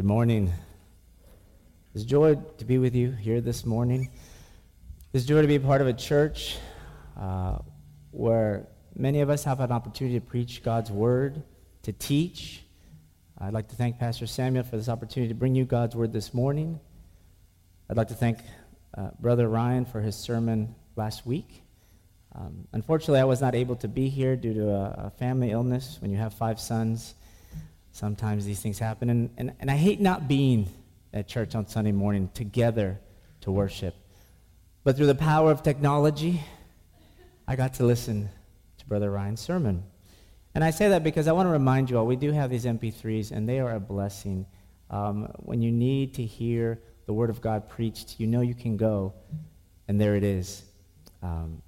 Good morning. It's joy to be with you here this morning. It's joy to be part of a church uh, where many of us have an opportunity to preach God's word, to teach. I'd like to thank Pastor Samuel for this opportunity to bring you God's word this morning. I'd like to thank uh, Brother Ryan for his sermon last week. Um, unfortunately, I was not able to be here due to a, a family illness. When you have five sons, sometimes these things happen. And, and, and I hate not being at church on Sunday morning together to worship. But through the power of technology, I got to listen to Brother Ryan's sermon. And I say that because I want to remind you all, we do have these MP3s, and they are a blessing. Um, when you need to hear the Word of God preached, you know you can go, and there it is. Um,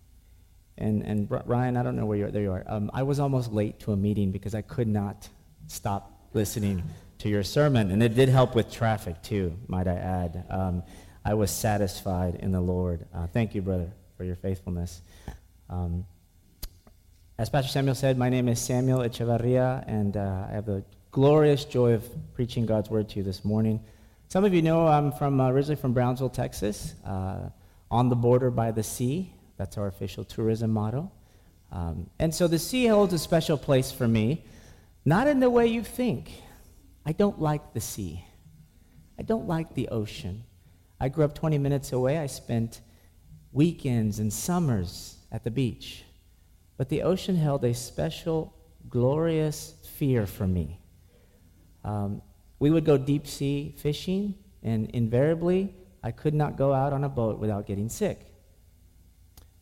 and, and Ryan, I don't know where you are. There you are. Um, I was almost late to a meeting because I could not stop listening to your sermon. And it did help with traffic, too, might I add. Um, I was satisfied in the Lord. Uh, thank you, brother, for your faithfulness. Um, as Pastor Samuel said, my name is Samuel Echevarria, and uh, I have the glorious joy of preaching God's word to you this morning. Some of you know I'm from uh, originally from Brownsville, Texas, uh, on the border by the sea. That's our official tourism motto. Um, and so the sea holds a special place for me. Not in the way you think. I don't like the sea. I don't like the ocean. I grew up 20 minutes away. I spent weekends and summers at the beach. But the ocean held a special, glorious fear for me. Um, we would go deep sea fishing, and invariably, I could not go out on a boat without getting sick.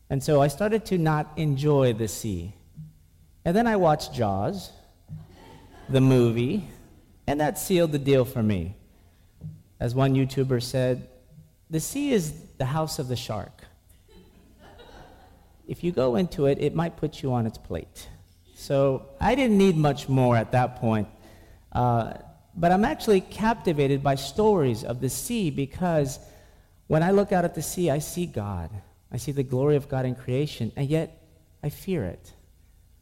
And so I started to not enjoy the sea. And then I watched Jaws the movie, and that sealed the deal for me. As one YouTuber said, the sea is the house of the shark. If you go into it, it might put you on its plate. So I didn't need much more at that point. Uh, but I'm actually captivated by stories of the sea because when I look out at the sea, I see God. I see the glory of God in creation, and yet I fear it.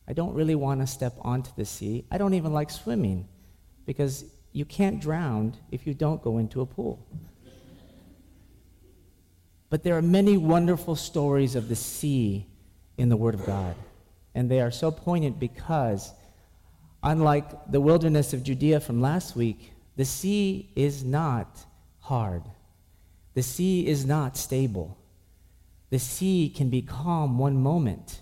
I don't really want to step onto the sea. I don't even like swimming because you can't drown if you don't go into a pool. But there are many wonderful stories of the sea in the Word of God. And they are so poignant because, unlike the wilderness of Judea from last week, the sea is not hard. The sea is not stable. The sea can be calm one moment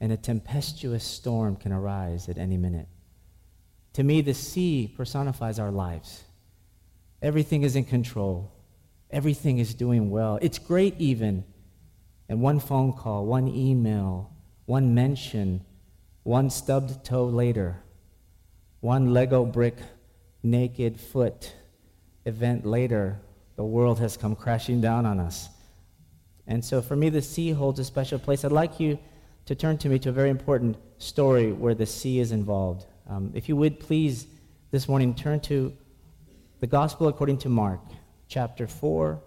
and a tempestuous storm can arise at any minute. To me, the sea personifies our lives. Everything is in control, everything is doing well. It's great, even. And one phone call, one email, one mention, one stubbed toe later, one Lego brick naked foot event later, the world has come crashing down on us. And so for me, the sea holds a special place. I'd like you to turn to me to a very important story where the sea is involved. Um, if you would please this morning turn to the Gospel according to Mark, chapter 4,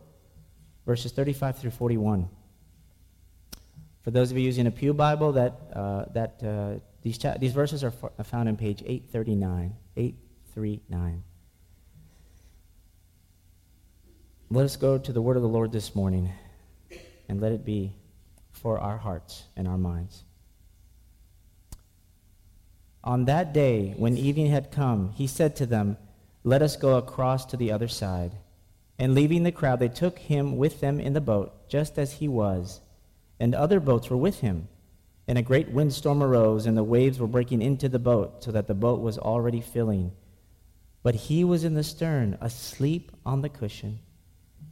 verses 35 through 41. For those of you using a Pew Bible, that, uh, that, uh, these, cha- these verses are found on page 839. 839. Let us go to the word of the Lord this morning, and let it be for our hearts and our minds. On that day, when evening had come, he said to them, Let us go across to the other side. And leaving the crowd, they took him with them in the boat, just as he was. And other boats were with him. And a great windstorm arose, and the waves were breaking into the boat, so that the boat was already filling. But he was in the stern, asleep on the cushion.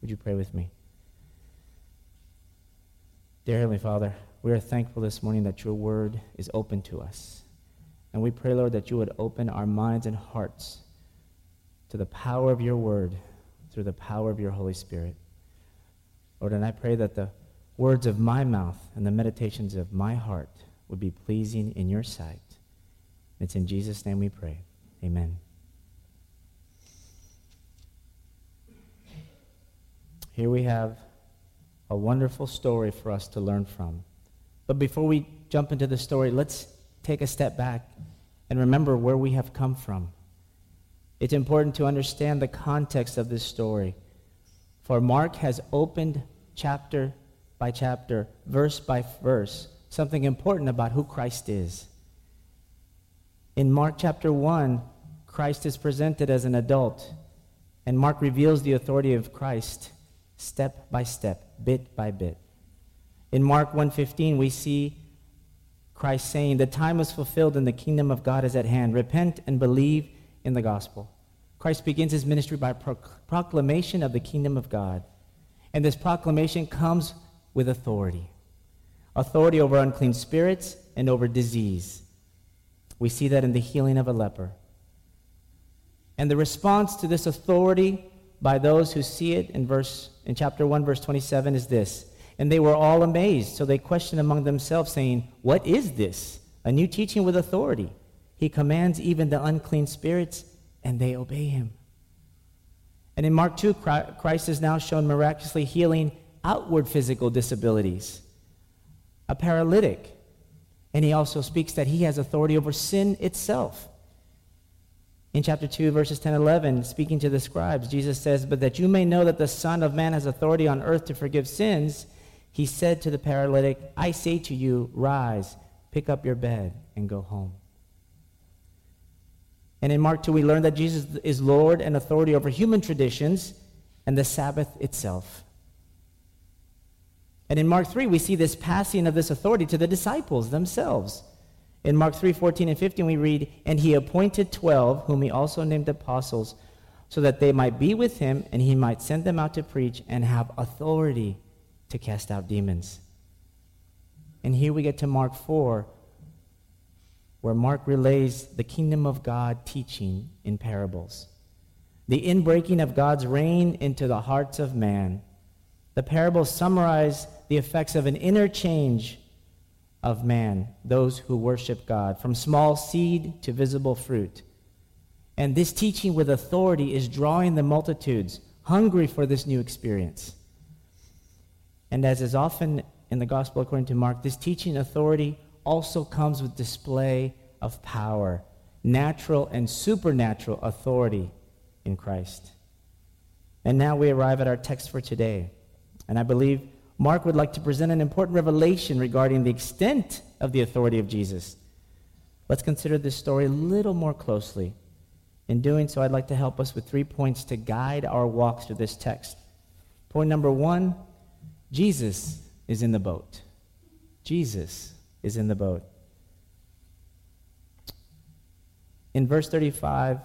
Would you pray with me? Dear Heavenly Father, we are thankful this morning that your word is open to us. And we pray, Lord, that you would open our minds and hearts to the power of your word through the power of your Holy Spirit. Lord, and I pray that the words of my mouth and the meditations of my heart would be pleasing in your sight. It's in Jesus' name we pray. Amen. Here we have a wonderful story for us to learn from. But before we jump into the story, let's take a step back and remember where we have come from. It's important to understand the context of this story. For Mark has opened chapter by chapter, verse by verse, something important about who Christ is. In Mark chapter 1, Christ is presented as an adult, and Mark reveals the authority of Christ step by step, bit by bit. In Mark 1:15, we see Christ saying, "The time is fulfilled and the kingdom of God is at hand. Repent and believe in the gospel." Christ begins his ministry by proclamation of the kingdom of God. And this proclamation comes with authority authority over unclean spirits and over disease. We see that in the healing of a leper. And the response to this authority by those who see it in verse in chapter 1 verse 27 is this. And they were all amazed. So they questioned among themselves saying what is this? A new teaching with authority. He commands even the unclean spirits and they obey him. And in mark 2 christ is now shown miraculously healing outward physical disabilities a paralytic. And he also speaks that he has authority over sin itself in chapter 2, verses 10 and 11, speaking to the scribes, Jesus says, But that you may know that the Son of Man has authority on earth to forgive sins, he said to the paralytic, I say to you, rise, pick up your bed, and go home. And in Mark 2, we learn that Jesus is Lord and authority over human traditions and the Sabbath itself. And in Mark 3, we see this passing of this authority to the disciples themselves. In Mark 3 14 and 15, we read, And he appointed 12, whom he also named apostles, so that they might be with him and he might send them out to preach and have authority to cast out demons. And here we get to Mark 4, where Mark relays the kingdom of God teaching in parables. The inbreaking of God's reign into the hearts of man. The parables summarize the effects of an inner change of man, those who worship God, from small seed to visible fruit. And this teaching with authority is drawing the multitudes hungry for this new experience. And as is often in the gospel according to Mark, this teaching authority also comes with display of power, natural and supernatural authority in Christ. And now we arrive at our text for today. And I believe Mark would like to present an important revelation regarding the extent of the authority of Jesus. Let's consider this story a little more closely. In doing so, I'd like to help us with three points to guide our walk through this text. Point number one Jesus is in the boat. Jesus is in the boat. In verse 35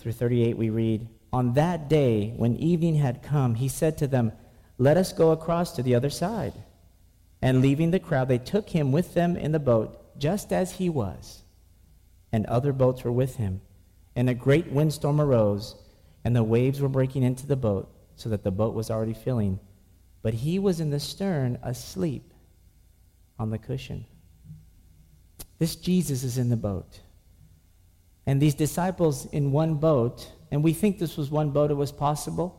through 38, we read On that day, when evening had come, he said to them, let us go across to the other side. And leaving the crowd, they took him with them in the boat, just as he was. And other boats were with him. And a great windstorm arose, and the waves were breaking into the boat, so that the boat was already filling. But he was in the stern, asleep on the cushion. This Jesus is in the boat. And these disciples in one boat, and we think this was one boat, it was possible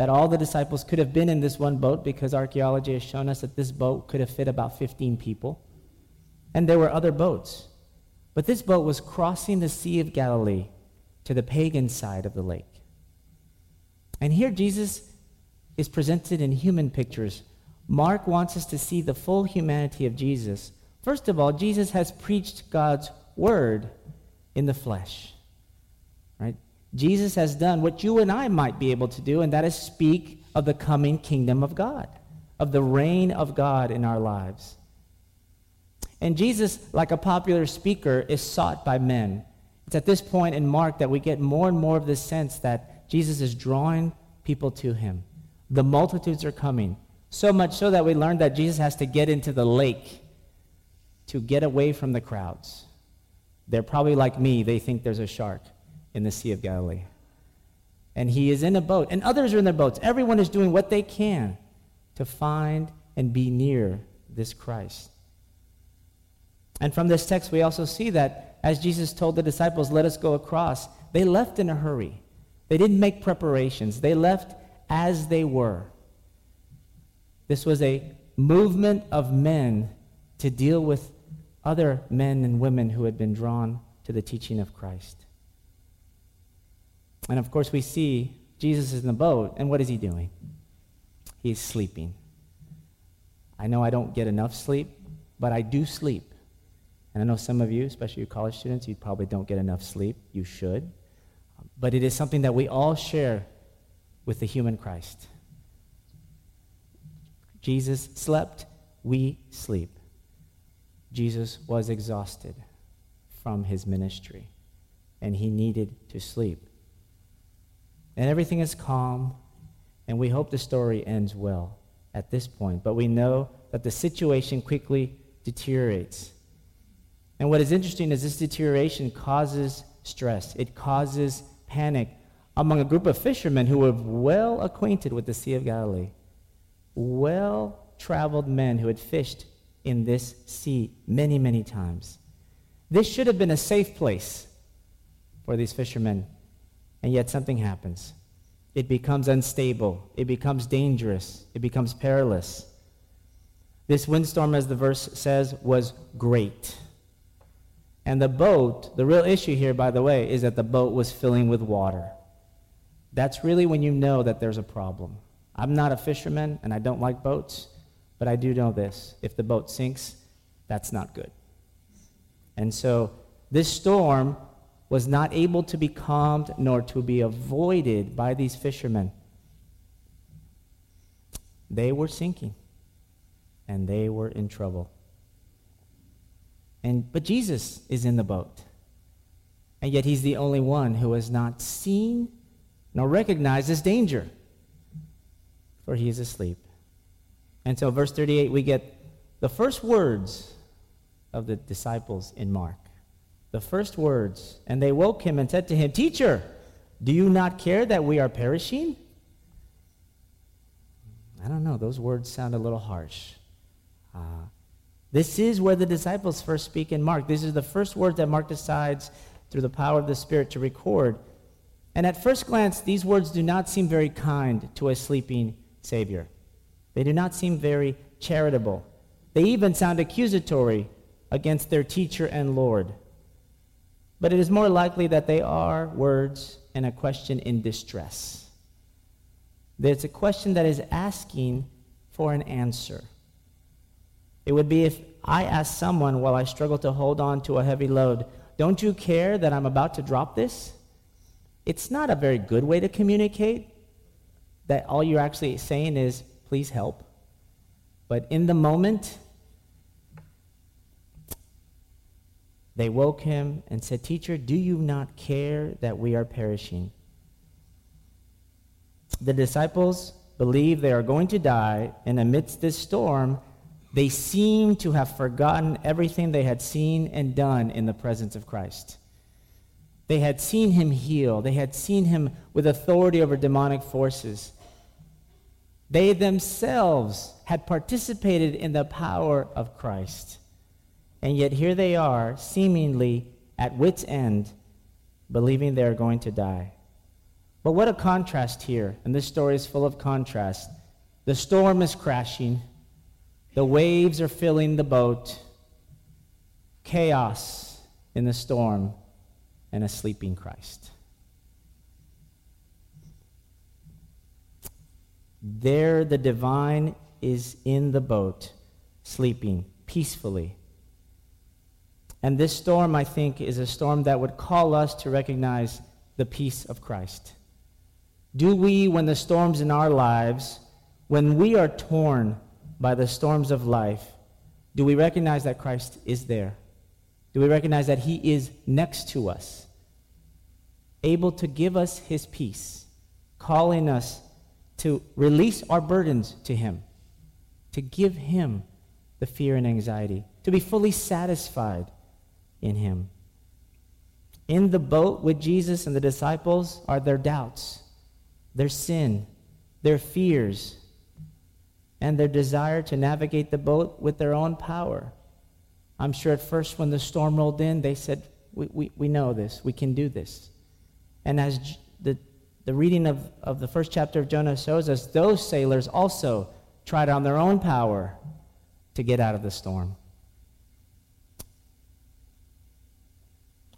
that all the disciples could have been in this one boat because archaeology has shown us that this boat could have fit about 15 people. And there were other boats. But this boat was crossing the Sea of Galilee to the pagan side of the lake. And here Jesus is presented in human pictures. Mark wants us to see the full humanity of Jesus. First of all, Jesus has preached God's word in the flesh. Jesus has done what you and I might be able to do, and that is speak of the coming kingdom of God, of the reign of God in our lives. And Jesus, like a popular speaker, is sought by men. It's at this point in Mark that we get more and more of this sense that Jesus is drawing people to him. The multitudes are coming, so much so that we learn that Jesus has to get into the lake to get away from the crowds. They're probably like me, they think there's a shark. In the Sea of Galilee. And he is in a boat, and others are in their boats. Everyone is doing what they can to find and be near this Christ. And from this text, we also see that as Jesus told the disciples, Let us go across, they left in a hurry. They didn't make preparations, they left as they were. This was a movement of men to deal with other men and women who had been drawn to the teaching of Christ. And of course, we see Jesus is in the boat, and what is he doing? He's sleeping. I know I don't get enough sleep, but I do sleep. And I know some of you, especially you college students, you probably don't get enough sleep. You should. But it is something that we all share with the human Christ. Jesus slept, we sleep. Jesus was exhausted from his ministry, and he needed to sleep. And everything is calm, and we hope the story ends well at this point. But we know that the situation quickly deteriorates. And what is interesting is this deterioration causes stress, it causes panic among a group of fishermen who were well acquainted with the Sea of Galilee, well traveled men who had fished in this sea many, many times. This should have been a safe place for these fishermen, and yet something happens. It becomes unstable, it becomes dangerous, it becomes perilous. This windstorm, as the verse says, was great. And the boat, the real issue here, by the way, is that the boat was filling with water. That's really when you know that there's a problem. I'm not a fisherman and I don't like boats, but I do know this. If the boat sinks, that's not good. And so this storm was not able to be calmed nor to be avoided by these fishermen. They were sinking and they were in trouble. And, but Jesus is in the boat. And yet he's the only one who has not seen nor recognized this danger, for he is asleep. And so, verse 38, we get the first words of the disciples in Mark. The first words. And they woke him and said to him, Teacher, do you not care that we are perishing? I don't know. Those words sound a little harsh. Uh, this is where the disciples first speak in Mark. This is the first word that Mark decides, through the power of the Spirit, to record. And at first glance, these words do not seem very kind to a sleeping Savior. They do not seem very charitable. They even sound accusatory against their teacher and Lord. But it is more likely that they are words and a question in distress. It's a question that is asking for an answer. It would be if I asked someone while I struggle to hold on to a heavy load, Don't you care that I'm about to drop this? It's not a very good way to communicate that all you're actually saying is, Please help. But in the moment, they woke him and said, Teacher, do you not care that we are perishing? The disciples believe they are going to die, and amidst this storm, they seem to have forgotten everything they had seen and done in the presence of Christ. They had seen him heal, they had seen him with authority over demonic forces. They themselves had participated in the power of Christ. And yet here they are, seemingly at wits' end, believing they are going to die. But what a contrast here. And this story is full of contrast. The storm is crashing. The waves are filling the boat, chaos in the storm, and a sleeping Christ. There, the divine is in the boat, sleeping peacefully. And this storm, I think, is a storm that would call us to recognize the peace of Christ. Do we, when the storms in our lives, when we are torn by the storms of life, do we recognize that Christ is there? Do we recognize that He is next to us, able to give us His peace, calling us to release our burdens to Him, to give Him the fear and anxiety, to be fully satisfied in Him? In the boat with Jesus and the disciples are their doubts, their sin, their fears, and their desire to navigate the boat with their own power. I'm sure at first when the storm rolled in, they said, We, we, we know this, we can do this. And as the, the reading of, of the first chapter of Jonah shows us, those sailors also tried on their own power to get out of the storm.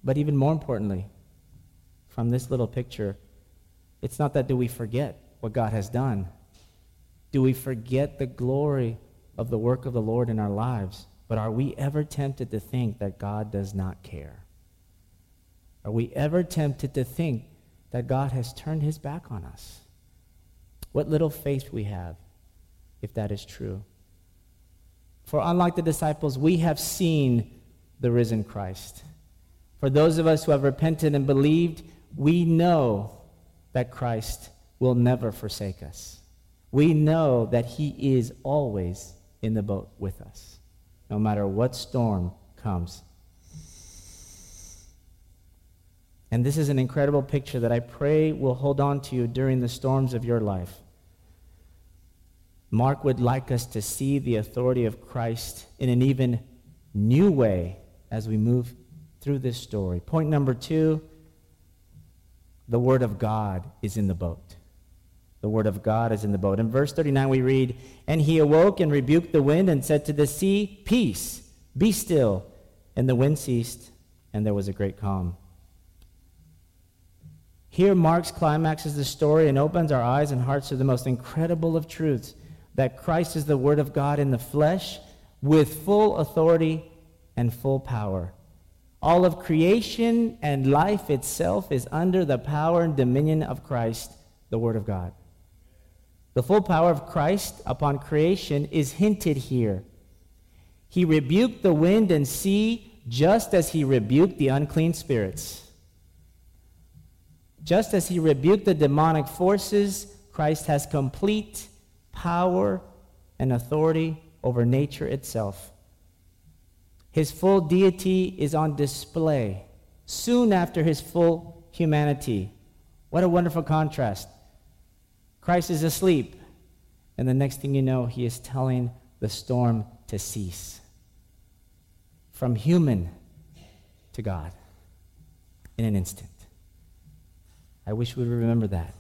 But even more importantly, from this little picture, it's not that do we forget what God has done. Do we forget the glory of the work of the Lord in our lives? But are we ever tempted to think that God does not care? Are we ever tempted to think that God has turned his back on us? What little faith we have, if that is true. For unlike the disciples, we have seen the risen Christ. For those of us who have repented and believed, we know that Christ will never forsake us. We know that he is always in the boat with us, no matter what storm comes. And this is an incredible picture that I pray will hold on to you during the storms of your life. Mark would like us to see the authority of Christ in an even new way as we move through this story. Point number two the Word of God is in the boat. The Word of God is in the boat. In verse 39, we read, And he awoke and rebuked the wind and said to the sea, Peace, be still. And the wind ceased, and there was a great calm. Here, Mark's climaxes the story and opens our eyes and hearts to the most incredible of truths that Christ is the Word of God in the flesh with full authority and full power. All of creation and life itself is under the power and dominion of Christ, the Word of God. The full power of Christ upon creation is hinted here. He rebuked the wind and sea just as he rebuked the unclean spirits. Just as he rebuked the demonic forces, Christ has complete power and authority over nature itself. His full deity is on display soon after his full humanity. What a wonderful contrast. Christ is asleep, and the next thing you know, he is telling the storm to cease. From human to God in an instant. I wish we would remember that.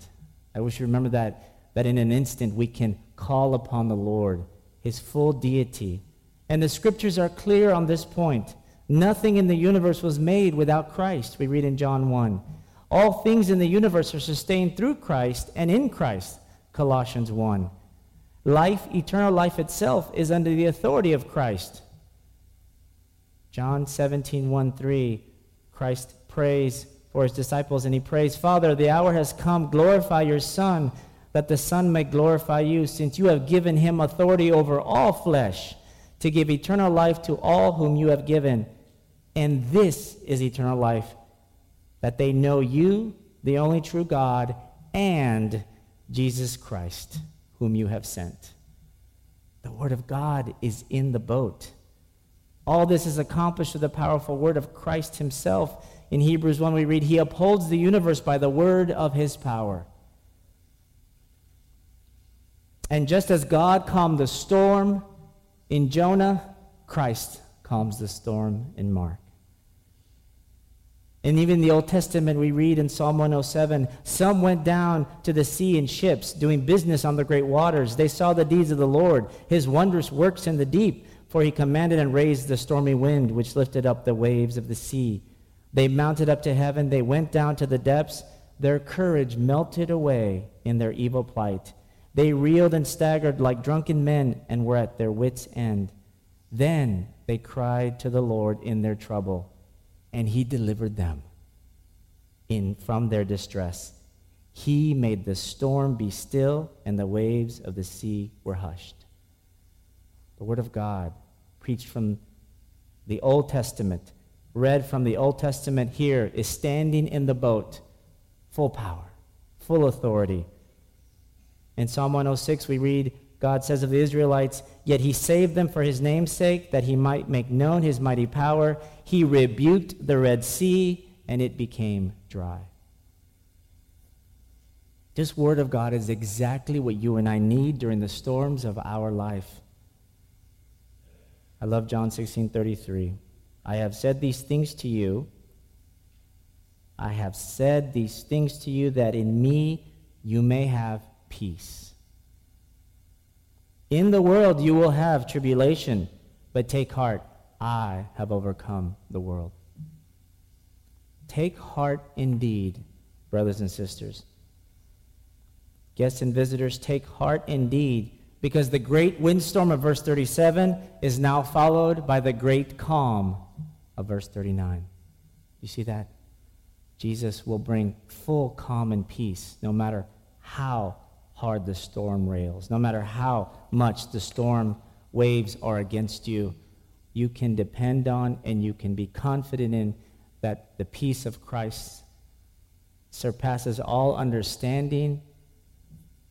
I wish we remember that that in an instant we can call upon the Lord, his full deity. And the scriptures are clear on this point. Nothing in the universe was made without Christ, we read in John 1. All things in the universe are sustained through Christ and in Christ, Colossians 1. Life, eternal life itself, is under the authority of Christ. John 17, 1 3, Christ prays for his disciples and he prays, Father, the hour has come, glorify your Son that the Son may glorify you, since you have given him authority over all flesh to give eternal life to all whom you have given. And this is eternal life, that they know you, the only true God, and Jesus Christ, whom you have sent. The Word of God is in the boat. All this is accomplished through the powerful word of Christ himself. In Hebrews 1, we read, He upholds the universe by the word of his power. And just as God calmed the storm in Jonah, Christ calms the storm in Mark. And even the Old Testament, we read in Psalm 107 Some went down to the sea in ships, doing business on the great waters. They saw the deeds of the Lord, his wondrous works in the deep, for he commanded and raised the stormy wind, which lifted up the waves of the sea. They mounted up to heaven, they went down to the depths. Their courage melted away in their evil plight. They reeled and staggered like drunken men and were at their wits' end. Then they cried to the Lord in their trouble, and he delivered them in, from their distress. He made the storm be still, and the waves of the sea were hushed. The Word of God, preached from the Old Testament, read from the Old Testament here, is standing in the boat, full power, full authority in Psalm 106, we read, God says of the Israelites, Yet he saved them for his name's sake, that he might make known his mighty power. He rebuked the Red Sea, and it became dry. This word of God is exactly what you and I need during the storms of our life. I love John 16 33. I have said these things to you. I have said these things to you that in me you may have peace. In the world you will have tribulation, but take heart. I have overcome the world. Take heart indeed, brothers and sisters. Guests and visitors, take heart indeed, because the great windstorm of verse 37 is now followed by the great calm of verse 39. You see that? Jesus will bring full calm and peace no matter how hard the storm rails, no matter how much the storm waves are against you. You can depend on and you can be confident in that the peace of Christ surpasses all understanding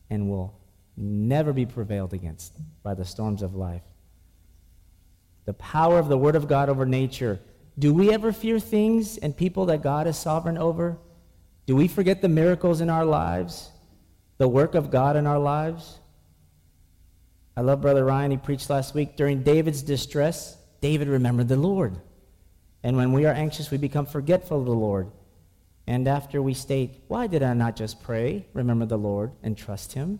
and will never be prevailed against by the storms of life. The power of the Word of God over nature. Do we ever fear things and people that God is sovereign over? Do we forget the miracles in our lives? The work of God in our lives? I love Brother Ryan. He preached last week. During David's distress, David remembered the Lord. And when we are anxious, we become forgetful of the Lord. And after we state, Why did I not just pray, remember the Lord, and trust Him?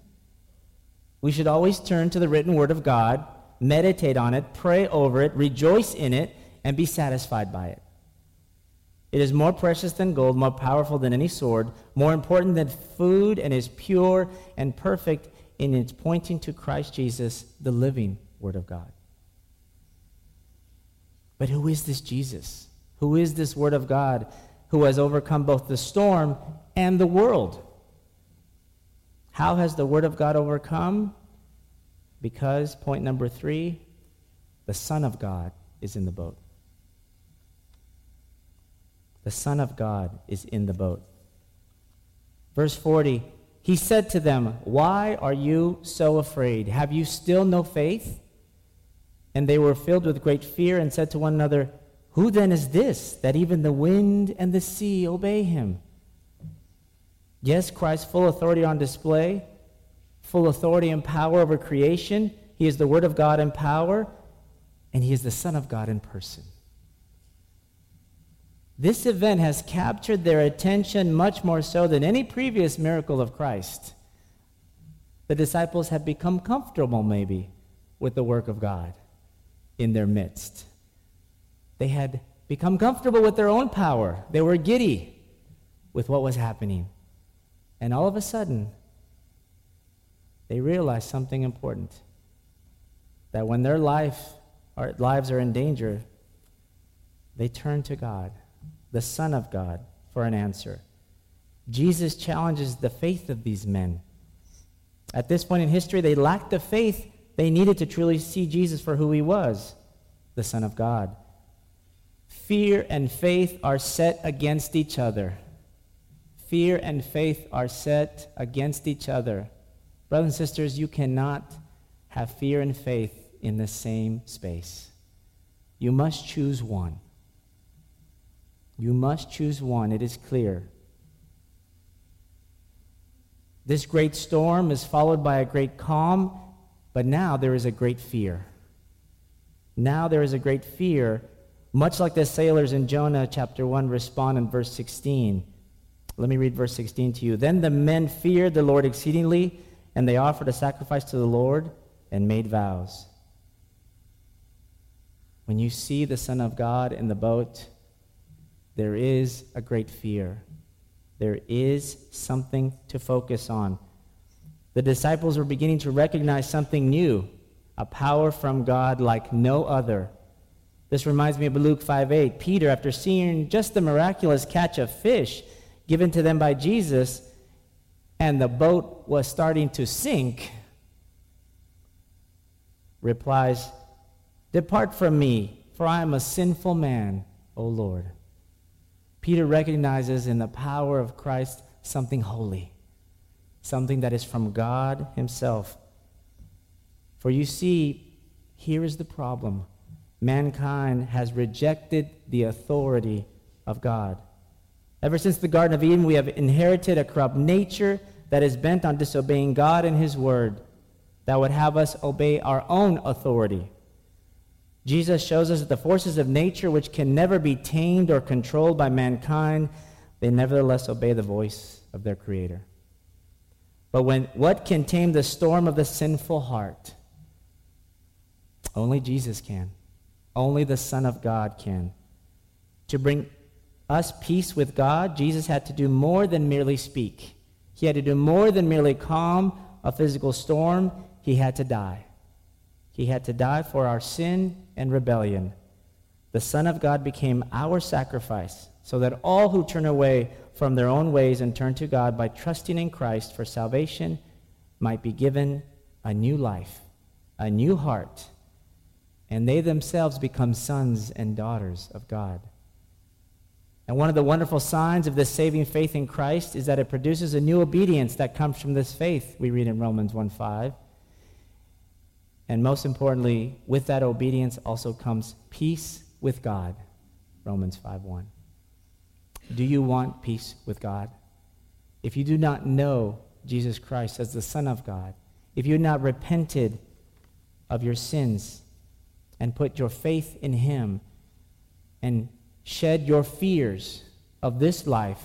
We should always turn to the written word of God, meditate on it, pray over it, rejoice in it, and be satisfied by it. It is more precious than gold, more powerful than any sword, more important than food, and is pure and perfect in its pointing to Christ Jesus, the living Word of God. But who is this Jesus? Who is this Word of God who has overcome both the storm and the world. How has the Word of God overcome? Because, point number three, the Son of God is in the boat. The Son of God is in the boat. Verse 40 He said to them, Why are you so afraid? Have you still no faith? And they were filled with great fear and said to one another, who then is this that even the wind and the sea obey him? Yes, Christ's full authority on display, full authority and power over creation. He is the Word of God in power, and He is the Son of God in person. This event has captured their attention much more so than any previous miracle of Christ. The disciples have become comfortable, maybe, with the work of God in their midst. They had become comfortable with their own power. They were giddy with what was happening. And all of a sudden, they realized something important that when their life, or lives are in danger, they turn to God, the Son of God, for an answer. Jesus challenges the faith of these men. At this point in history, they lacked the faith they needed to truly see Jesus for who he was, the Son of God. Fear and faith are set against each other. Fear and faith are set against each other. Brothers and sisters, you cannot have fear and faith in the same space. You must choose one. You must choose one. It is clear. This great storm is followed by a great calm, but now there is a great fear. Now there is a great fear much like the sailors in Jonah chapter 1 respond in verse 16. Let me read verse 16 to you. Then the men feared the Lord exceedingly, and they offered a sacrifice to the Lord and made vows. When you see the Son of God in the boat, there is a great fear. There is something to focus on. The disciples were beginning to recognize something new, a power from God like no other this reminds me of Luke 5:8. Peter, after seeing just the miraculous catch of fish given to them by Jesus, and the boat was starting to sink, replies, Depart from me, for I am a sinful man, O Lord. Peter recognizes in the power of Christ something holy, something that is from God Himself. For you see, here is the problem mankind has rejected the authority of God. Ever since the Garden of Eden, we have inherited a corrupt nature that is bent on disobeying God and His Word, that would have us obey our own authority. Jesus shows us that the forces of nature, which can never be tamed or controlled by mankind, they nevertheless obey the voice of their Creator. But when, what can tame the storm of the sinful heart? Only Jesus can. Only the Son of God can. To bring us peace with God, Jesus had to do more than merely speak. He had to do more than merely calm a physical storm. He had to die. He had to die for our sin and rebellion. The Son of God became our sacrifice so that all who turn away from their own ways and turn to God by trusting in Christ for salvation might be given a new life, a new heart, and they themselves become sons and daughters of God. And one of the wonderful signs of this saving faith in Christ is that it produces a new obedience that comes from this faith, we read in Romans 1 5. And most importantly, with that obedience also comes peace with God, Romans 5 1. Do you want peace with God? If you do not know Jesus Christ as the Son of God, if you have not repented of your sins and put your faith in Him and shed your fears of this life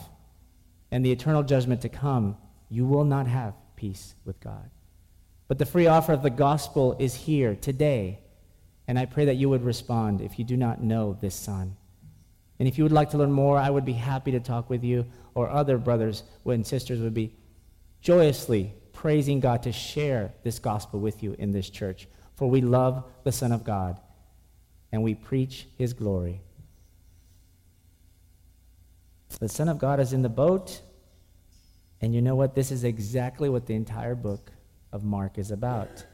and the eternal judgment to come, you will not have peace with God. But the free offer of the gospel is here today, and I pray that you would respond if you do not know this Son. And if you would like to learn more, I would be happy to talk with you, or other brothers and sisters would be joyously praising God to share this gospel with you in this church. For we love the Son of God, and we preach his glory. The Son of God is in the boat, and you know what? This is exactly what the entire book of Mark is about.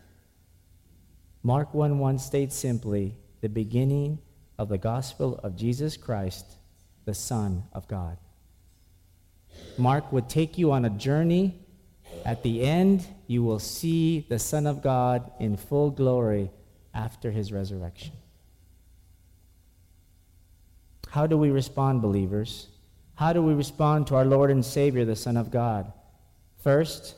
Mark 1 1 states simply the beginning of the gospel of Jesus Christ, the Son of God. Mark would take you on a journey. At the end, you will see the Son of God in full glory after his resurrection. How do we respond, believers? How do we respond to our Lord and Savior, the Son of God? First,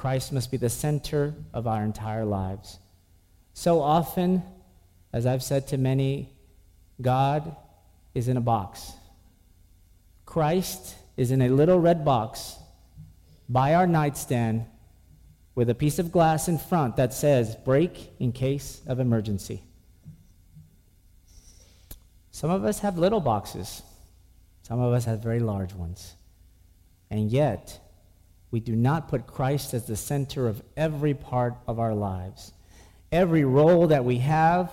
Christ must be the center of our entire lives. So often, as I've said to many, God is in a box. Christ is in a little red box by our nightstand with a piece of glass in front that says, break in case of emergency. Some of us have little boxes, some of us have very large ones. And yet, we do not put Christ as the center of every part of our lives. Every role that we have,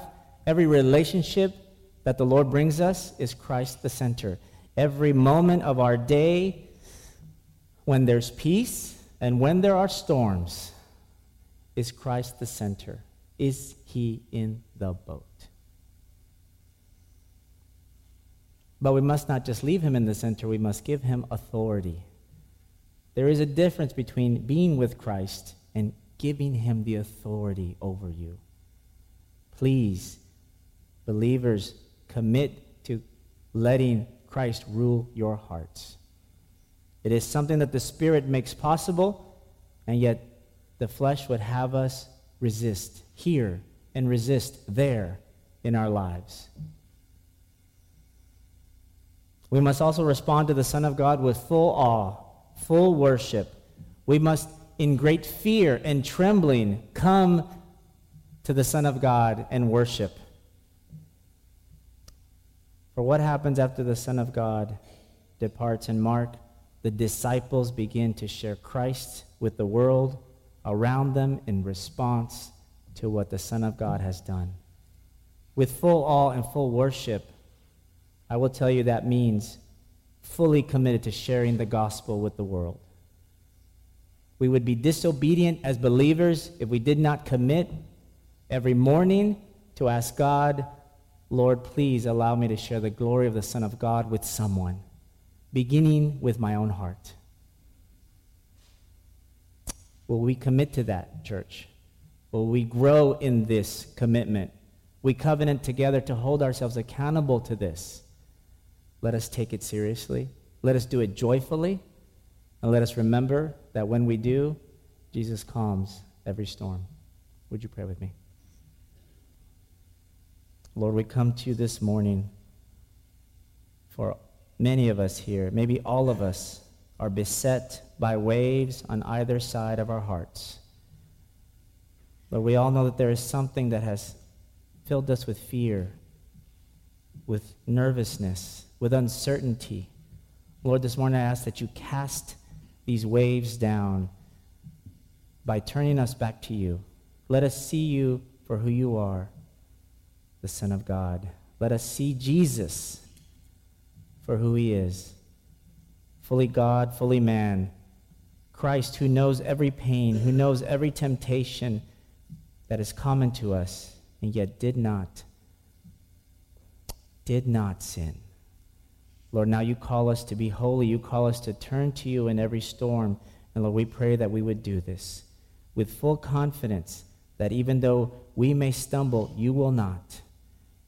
Every relationship that the Lord brings us is Christ the center. Every moment of our day, when there's peace and when there are storms, is Christ the center. Is he in the boat? But we must not just leave him in the center, we must give him authority. There is a difference between being with Christ and giving him the authority over you. Please believers commit to letting Christ rule your hearts. It is something that the Spirit makes possible, and yet the flesh would have us resist here and resist there in our lives. We must also respond to the Son of God with full awe, full worship. We must, in great fear and trembling, come to the Son of God and worship. For what happens after the Son of God departs in Mark? The disciples begin to share Christ with the world around them in response to what the Son of God has done. With full awe and full worship, I will tell you that means fully committed to sharing the gospel with the world. We would be disobedient as believers if we did not commit every morning to ask God Lord, please allow me to share the glory of the Son of God with someone, beginning with my own heart. Will we commit to that, church? Will we grow in this commitment? We covenant together to hold ourselves accountable to this. Let us take it seriously. Let us do it joyfully, and let us remember that when we do, Jesus calms every storm. Would you pray with me? Lord, we come to you this morning for many of us here, maybe all of us, are beset by waves on either side of our hearts. But we all know that there is something that has filled us with fear, with nervousness, with uncertainty. Lord, this morning I ask that you cast these waves down by turning us back to you. Let us see you for who you are, the Son of God. Let us see Jesus for who he is fully God, fully man. Christ, who knows every pain, who knows every temptation that is common to us, and yet did not, did not sin. Lord, now you call us to be holy. You call us to turn to you in every storm. And Lord, we pray that we would do this with full confidence that even though we may stumble, you will not.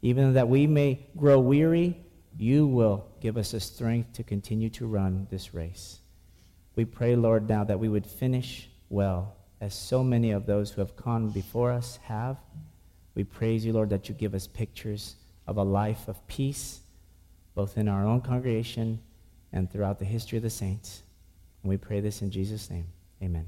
Even that we may grow weary, you will give us the strength to continue to run this race. We pray, Lord, now that we would finish well, as so many of those who have gone before us have. We praise you, Lord, that you give us pictures of a life of peace, both in our own congregation and throughout the history of the saints. And we pray this in Jesus' name. Amen.